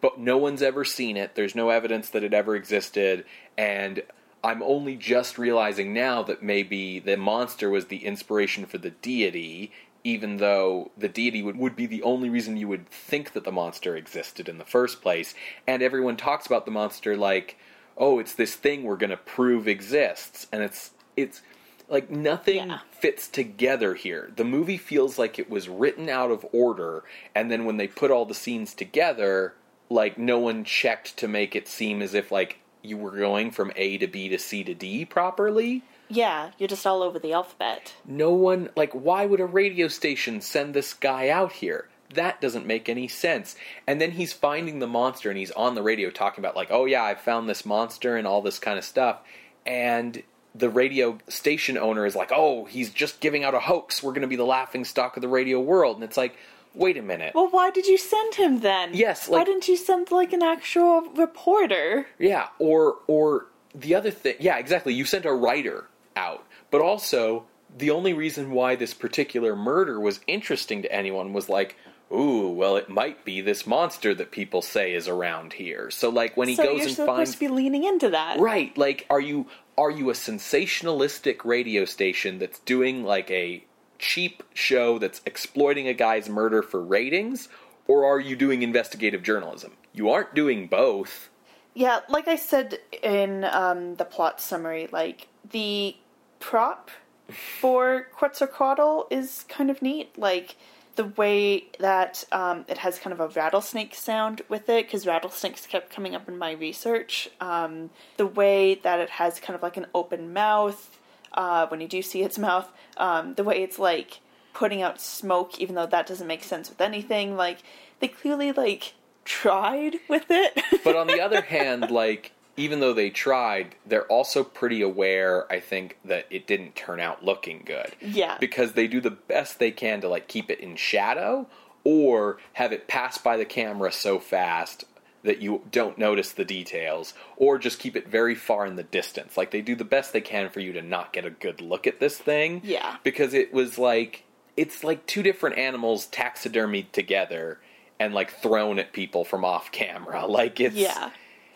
but no one's ever seen it. There's no evidence that it ever existed, and I'm only just realizing now that maybe the monster was the inspiration for the deity, even though the deity would, would be the only reason you would think that the monster existed in the first place. And everyone talks about the monster like, oh, it's this thing we're going to prove exists, and it's it's like nothing Yeah. fits together here. The movie feels like it was written out of order, and then when they put all the scenes together, like no one checked to make it seem as if like you were going from A to B to C to D properly. Yeah, you're just all over the alphabet. No one like why would a radio station send this guy out here? That doesn't make any sense. And then he's finding the monster and he's on the radio talking about like, "Oh yeah, I found this monster and all this kind of stuff." And the radio station owner is like, "Oh, he's just giving out a hoax. We're going to be the laughing stock of the radio world." And it's like, "Wait a minute." Well, why did you send him then? Yes, why didn't you send like an actual reporter? Yeah, or or the other thing, yeah, exactly. You sent a writer out, but also the only reason why this particular murder was interesting to anyone was like, ooh, well, it might be this monster that people say is around here. So like when he so goes you're and supposed finds to be leaning into that. right, like are you are you a sensationalistic radio station that's doing like a cheap show that's exploiting a guy's murder for ratings, or are you doing investigative journalism? You aren't doing both. Yeah, like I said in um, the plot summary, like the prop for Quetzalcoatl is kind of neat. Like the way that um, it has kind of a rattlesnake sound with it, because rattlesnakes kept coming up in my research. Um, the way that it has kind of like an open mouth uh, when you do see its mouth. Um, the way it's like putting out smoke, even though that doesn't make sense with anything. Like they clearly like tried with it. But on the other hand, like even though they tried, they're also pretty aware, I think, that it didn't turn out looking good. Yeah. Because they do the best they can to like keep it in shadow or have it pass by the camera so fast that you don't notice the details or just keep it very far in the distance. Like they do the best they can for you to not get a good look at this thing. Yeah. Because it was like it's like two different animals taxidermied together and like thrown at people from off camera. Like it's Yeah.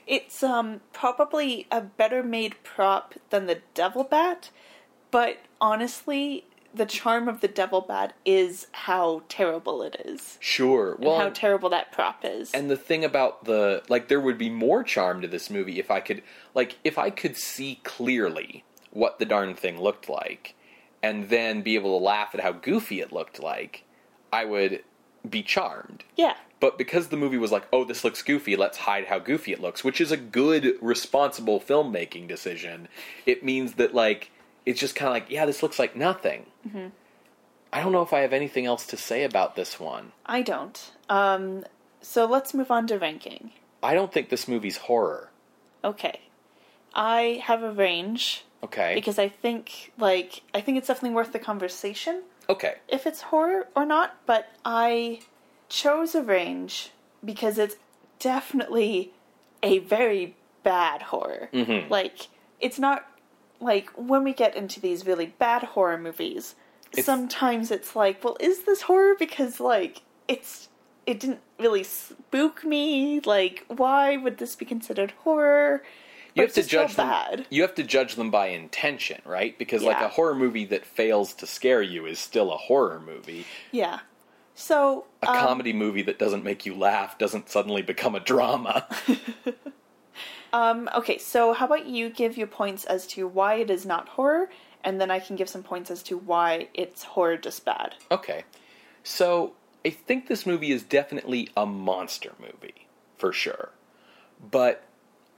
It's um probably a better made prop than the devil bat, but honestly, the charm of the devil bat is how terrible it is. Sure. And Well, how terrible that prop is. and the thing about the like there would be more charm to this movie if I could like if I could see clearly what the darn thing looked like and then be able to laugh at how goofy it looked like, I would be charmed. yeah. But because the movie was like, "Oh, this looks goofy, let's hide how goofy it looks," which is a good responsible filmmaking decision, it means that like it's just kind of like, "Yeah, this looks like nothing." I don't know if I have anything else to say about this one. I don't. Um so let's move on to ranking. I don't think this movie's horror. Okay. I have a range Okay. because I think like I think it's definitely worth the conversation okay. if it's horror or not, but I chose a range because it's definitely a very bad horror. Mhm. Like it's not like when we get into these really bad horror movies, It's- sometimes it's like, well, is this horror because like it's it didn't really spook me. Like, why would this be considered horror? You have to judge them. bad. You have to judge them by intention, right? Because like a horror movie that fails to scare you is still a horror movie. Yeah. So A um, comedy movie that doesn't make you laugh doesn't suddenly become a drama. Um, okay, so how about you give your points as to why it is not horror, and then I can give some points as to why it's horror just bad. Okay. So, I think this movie is definitely a monster movie, for sure. But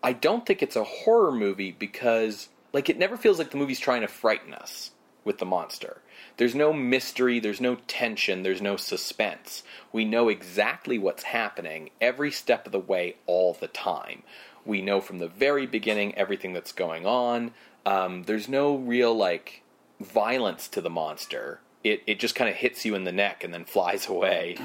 I don't think it's a horror movie because, like, it never feels like the movie's trying to frighten us with the monster. There's no mystery, there's no tension, there's no suspense. We know exactly what's happening every step of the way all the time. We know from the very beginning everything that's going on. Um, there's no real, like, violence to the monster. It it just kind of hits you in the neck and then flies away.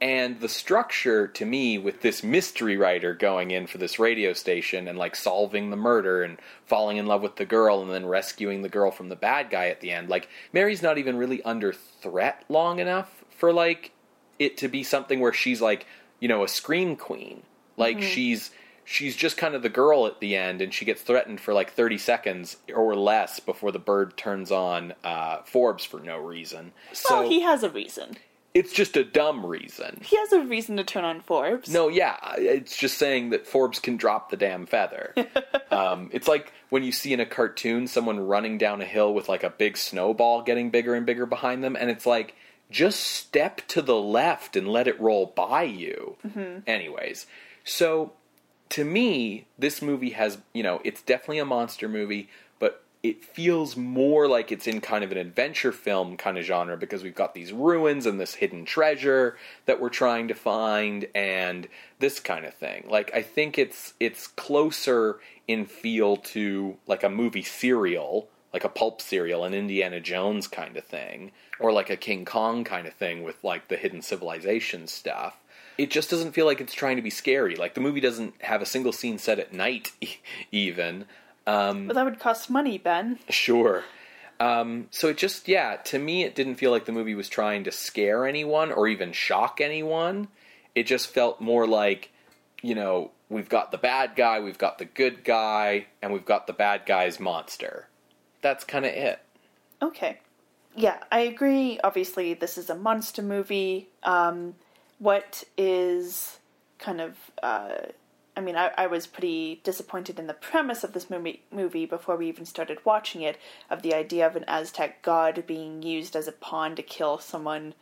And the structure to me with this mystery writer going in for this radio station and like solving the murder and falling in love with the girl and then rescuing the girl from the bad guy at the end. Like Mary's not even really under threat long enough for like it to be something where she's like, you know, a scream queen. Like she's she's just kind of the girl at the end and she gets threatened for like 30 seconds or less before the bird turns on uh, Forbes for no reason. So well, he has a reason. it's just a dumb reason. He has a reason to turn on Forbes. No, yeah, it's just saying that Forbes can drop the damn feather. um, it's like when you see in a cartoon someone running down a hill with like a big snowball getting bigger and bigger behind them, and it's like, just step to the left and let it roll by you. Anyways, so to me, this movie has, you know, it's definitely a monster movie, but it feels more like it's in kind of an adventure film kind of genre because we've got these ruins and this hidden treasure that we're trying to find and this kind of thing. Like I think it's it's closer in feel to like a movie serial, like a pulp serial, an Indiana Jones kind of thing, or like a King Kong kind of thing with like the hidden civilization stuff it just doesn't feel like it's trying to be scary. Like the movie doesn't have a single scene set at night, even. Um, But that would cost money, Ben. sure. Um, so it just, yeah, to me, it didn't feel like the movie was trying to scare anyone or even shock anyone. It just felt more like, you know, we've got the bad guy, we've got the good guy, and we've got the bad guy's monster. That's kind of it. Okay. Yeah, I agree. Obviously, this is a monster movie. Um, what is kind of. Uh, I mean, I, I was pretty disappointed in the premise of this movie, movie before we even started watching it, of the idea of an Aztec god being used as a pawn to kill someone,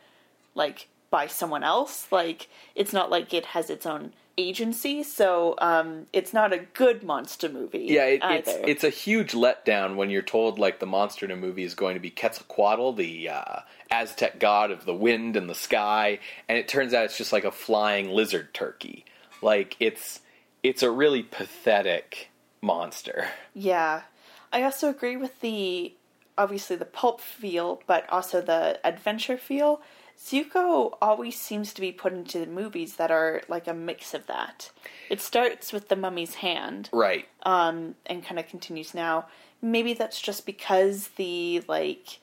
like, by someone else. Like, it's not like it has its own agency, so um, it's not a good monster movie. Yeah, it, it's it's a huge letdown when you're told like the monster in a movie is going to be Quetzalcoatl, the uh, Aztec god of the wind and the sky, and it turns out it's just like a flying lizard turkey. Like it's it's a really pathetic monster. Yeah. I also agree with the obviously the pulp feel, but also the adventure feel. Zucco always seems to be put into the movies that are like a mix of that. It starts with the mummy's hand Right. um, and kind of continues now. Maybe that's just because the like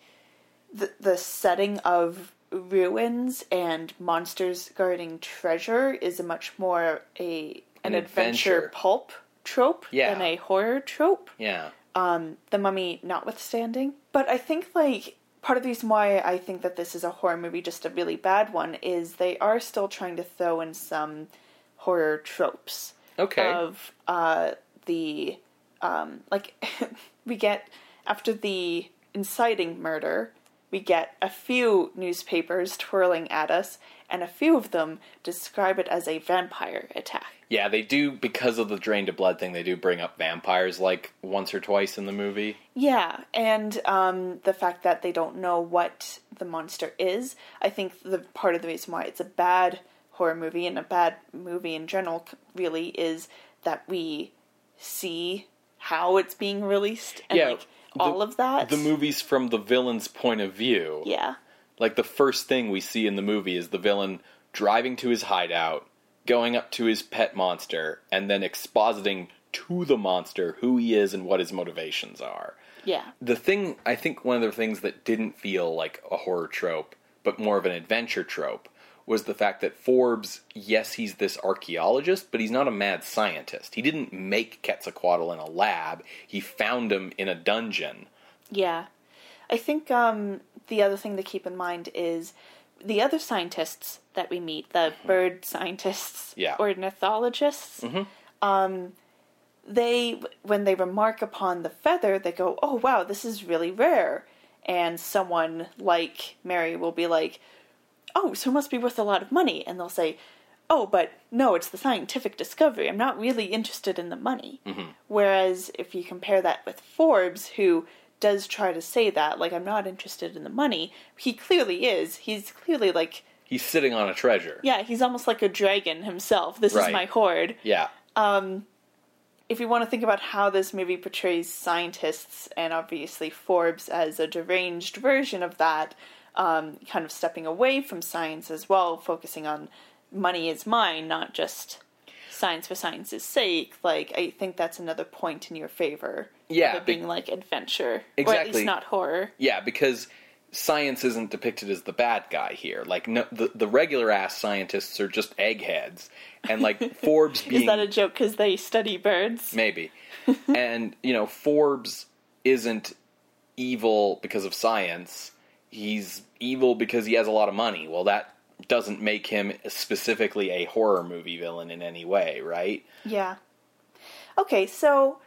the the setting of ruins and monsters guarding treasure is a much more a an, An adventure. adventure. pulp trope Yeah. than a horror trope yeah. um, the mummy notwithstanding. But I think like part of the reason why I think that this is a horror movie, just a really bad one, is they are still trying to throw in some horror tropes Okay. of uh, the um, like we get after the inciting murder. We get a few newspapers twirling at us, and a few of them describe it as a vampire attack. Yeah, they do because of the drain to blood thing. They do bring up vampires like once or twice in the movie. Yeah, and um, the fact that they don't know what the monster is. I think the part of the reason why it's a bad horror movie and a bad movie in general really is that we see how it's being released and Yeah, like all of that. The movie's from the villain's point of view. Yeah. Like the first thing we see in the movie is the villain driving to his hideout, going up to his pet monster, and then expositing to the monster who he is and what his motivations are. Yeah. The thing, I think one of the things that didn't feel like a horror trope, but more of an adventure trope, was the fact that Forbes, yes, he's this archaeologist, but he's not a mad scientist. He didn't make Quetzalcoatl in a lab, he found him in a dungeon. Yeah. I think um, the other thing to keep in mind is the other scientists that we meet, the bird scientists Yeah. ornithologists, um, they, when they remark upon the feather, they go, oh, wow, this is really rare. And someone like Mary will be like, oh, so it must be worth a lot of money. And they'll say, oh, but no, it's the scientific discovery. I'm not really interested in the money. Whereas if you compare that with Forbes, who does try to say that, like, I'm not interested in the money, he clearly is. He's clearly like, He's sitting on a treasure. yeah, he's almost like a dragon himself. This is my hoard. Yeah. Um, If you want to think about how this movie portrays scientists, and obviously Forbes as a deranged version of that, um, kind of stepping away from science as well, focusing on money is mine, not just science for science's sake. Like, I think that's another point in your favor. Yeah, of it be- being like adventure, or at Exactly. least not horror. Yeah, because science isn't depicted as the bad guy here. Like no, the the regular ass scientists are just eggheads, and like Forbes being Is that a joke because they study birds? maybe, and you know Forbes isn't evil because of science. He's evil because he has a lot of money. Well, that doesn't make him specifically a horror movie villain in any way, right? Yeah. Okay, so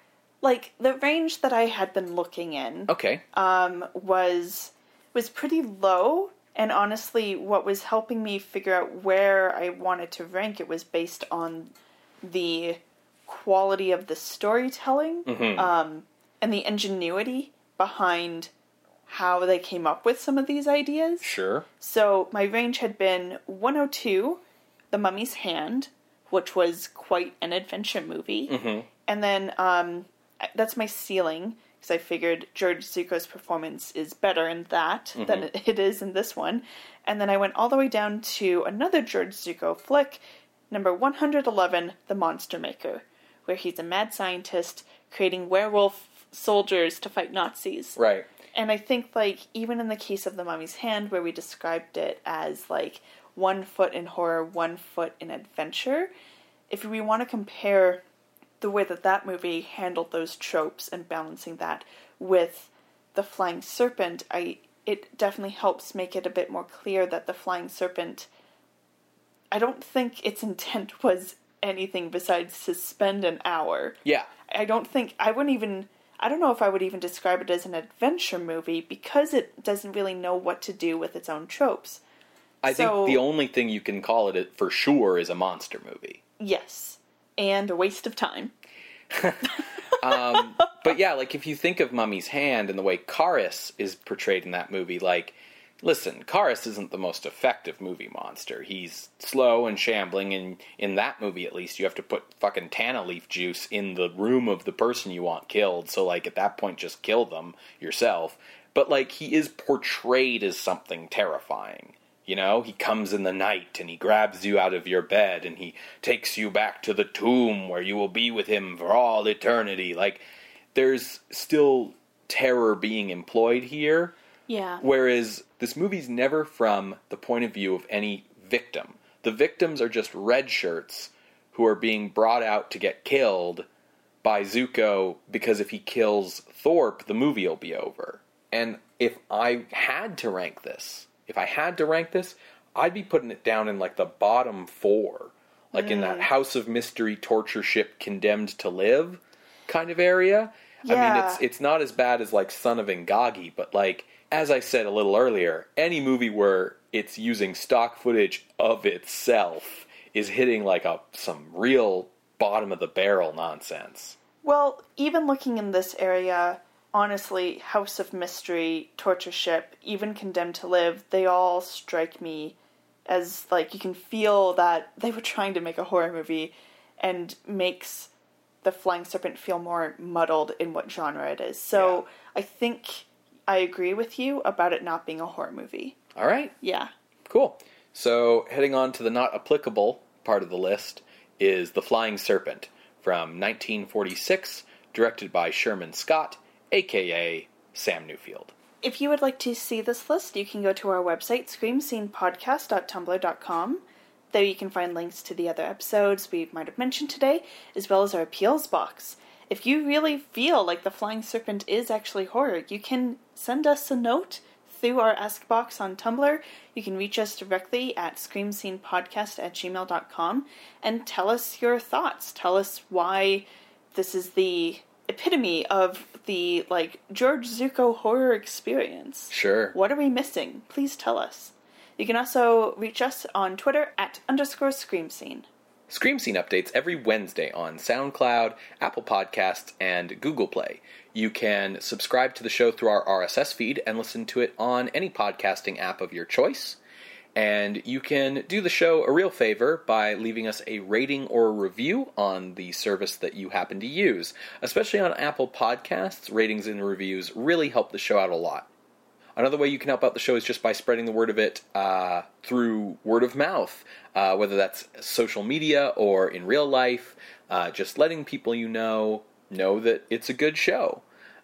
like the range that I had been looking in Okay. um, was was pretty low, and honestly, what was helping me figure out where I wanted to rank it was based on the quality of the storytelling um, and the ingenuity behind how they came up with some of these ideas. sure. So my range had been 102, The Mummy's Hand, which was quite an adventure movie, and then um, that's my ceiling because I figured George Zucco's performance is better in that than it- it is in this one, and then I went all the way down to another George Zucco flick, number 111, The Monster Maker, where he's a mad scientist creating werewolf soldiers to fight Nazis. Right. And I think, like, even in the case of The Mummy's Hand, where we described it as, like, one foot in horror, one foot in adventure, if we want to compare the way that that movie handled those tropes and balancing that with The Flying Serpent, I it definitely helps make it a bit more clear that The Flying Serpent, I don't think its intent was anything besides suspend an hour. Yeah. I don't think I wouldn't even I don't know if I would even describe it as an adventure movie because it doesn't really know what to do with its own tropes. I So- think the only thing you can call it for sure is a monster movie. Yes. And a waste of time. Um, but yeah, like if you think of Mummy's Hand and the way Kharis is portrayed in that movie, like Listen, Kharis isn't the most effective movie monster. He's slow and shambling, and in that movie at least, you have to put fucking Tana leaf juice in the room of the person you want killed, so, like, at that point, just kill them yourself. But, like, he is portrayed as something terrifying. You know, he comes in the night and he grabs you out of your bed and he takes you back to the tomb where you will be with him for all eternity. Like, there's still terror being employed here. Yeah. Whereas this movie's never from the point of view of any victim. The victims are just red shirts who are being brought out to get killed by Zucco because if he kills Thorpe, the movie will be over. And if I had to rank this, if I had to rank this, I'd be putting it down in like the bottom four. Like in that mm. House of Mystery torture ship condemned to live kind of area. Yeah. I mean it's it's not as bad as like Son of Ingagi, but like as I said a little earlier, any movie where it's using stock footage of itself is hitting like a some real bottom of the barrel nonsense. Well, even looking in this area, honestly, House of Mystery, Torture Ship, even Condemned to Live, they all strike me as like you can feel that they were trying to make a horror movie and makes the Flying Serpent feel more muddled in what genre it is. So I think I agree with you about it not being a horror movie. All right. Yeah. Cool. So, heading on to the not applicable part of the list is The Flying Serpent from 1946, directed by Sherman Scott, aka Sam Newfield. If you would like to see this list, you can go to our website, screamscenepodcast.tumblr.com. There you can find links to the other episodes we might have mentioned today, as well as our appeals box. If you really feel like The Flying Serpent is actually horror, you can send us a note through our Ask box on Tumblr. You can reach us directly at screamscenepodcast at gmail.com and tell us your thoughts. Tell us why this is the epitome of the like George Zucco horror experience. Sure. What are we missing? Please tell us. You can also reach us on Twitter at underscore scream scene. Scream Scene updates every Wednesday on SoundCloud, Apple Podcasts, and Google Play. You can subscribe to the show through our RSS feed and listen to it on any podcasting app of your choice. And you can do the show a real favor by leaving us a rating or a review on the service that you happen to use. Especially on Apple Podcasts, ratings and reviews really help the show out a lot. Another way you can help out the show is just by spreading the word of it uh, through word of mouth, uh, whether that's social media or in real life. Uh, just letting people you know know that it's a good show.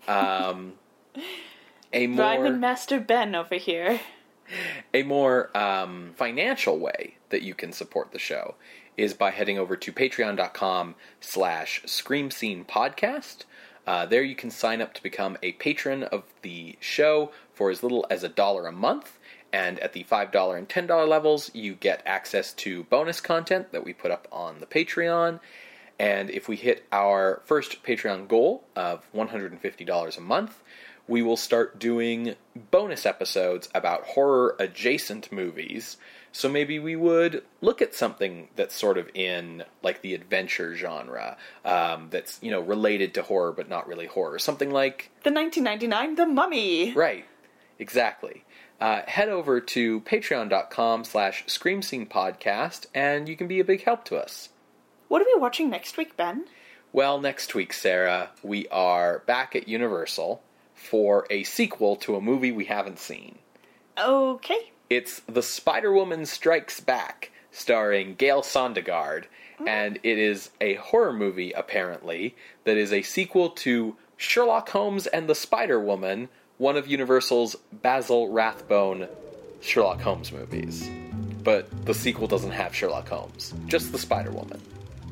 Um, a more Rhyme Master Ben over here. a more um, financial way that you can support the show is by heading over to patreon.com slash scream scene podcast uh, there you can sign up to become a patron of the show for as little as a dollar a month and at the $5 and $10 levels you get access to bonus content that we put up on the patreon and if we hit our first patreon goal of $150 a month we will start doing bonus episodes about horror adjacent movies. So maybe we would look at something that's sort of in like the adventure genre, um, that's you know related to horror but not really horror. Something like The 1999 The Mummy. right, exactly. Uh, head over to patreon.com slash scream scene podcast and you can be a big help to us. What are we watching next week, Ben? Well, next week, Sarah, we are back at Universal for a sequel to a movie we haven't seen. Okay. It's The Spider Woman Strikes Back, starring Gale Sondergaard, and it is a horror movie, apparently, that is a sequel to Sherlock Holmes and the Spider Woman, one of Universal's Basil Rathbone Sherlock Holmes movies. But the sequel doesn't have Sherlock Holmes, just the Spider Woman.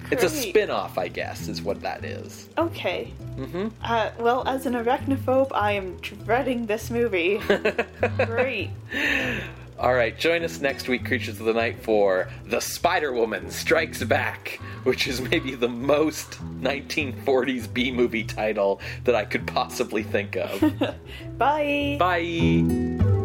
It's a spin off, I guess, is what that is. Okay. Mm-hmm. Uh, well, as an arachnophobe, I am dreading this movie. Great. All right, join us next week, Creatures of the Night, for The Spider Woman Strikes Back, which is maybe the most 1940s B movie title that I could possibly think of. Bye. Bye.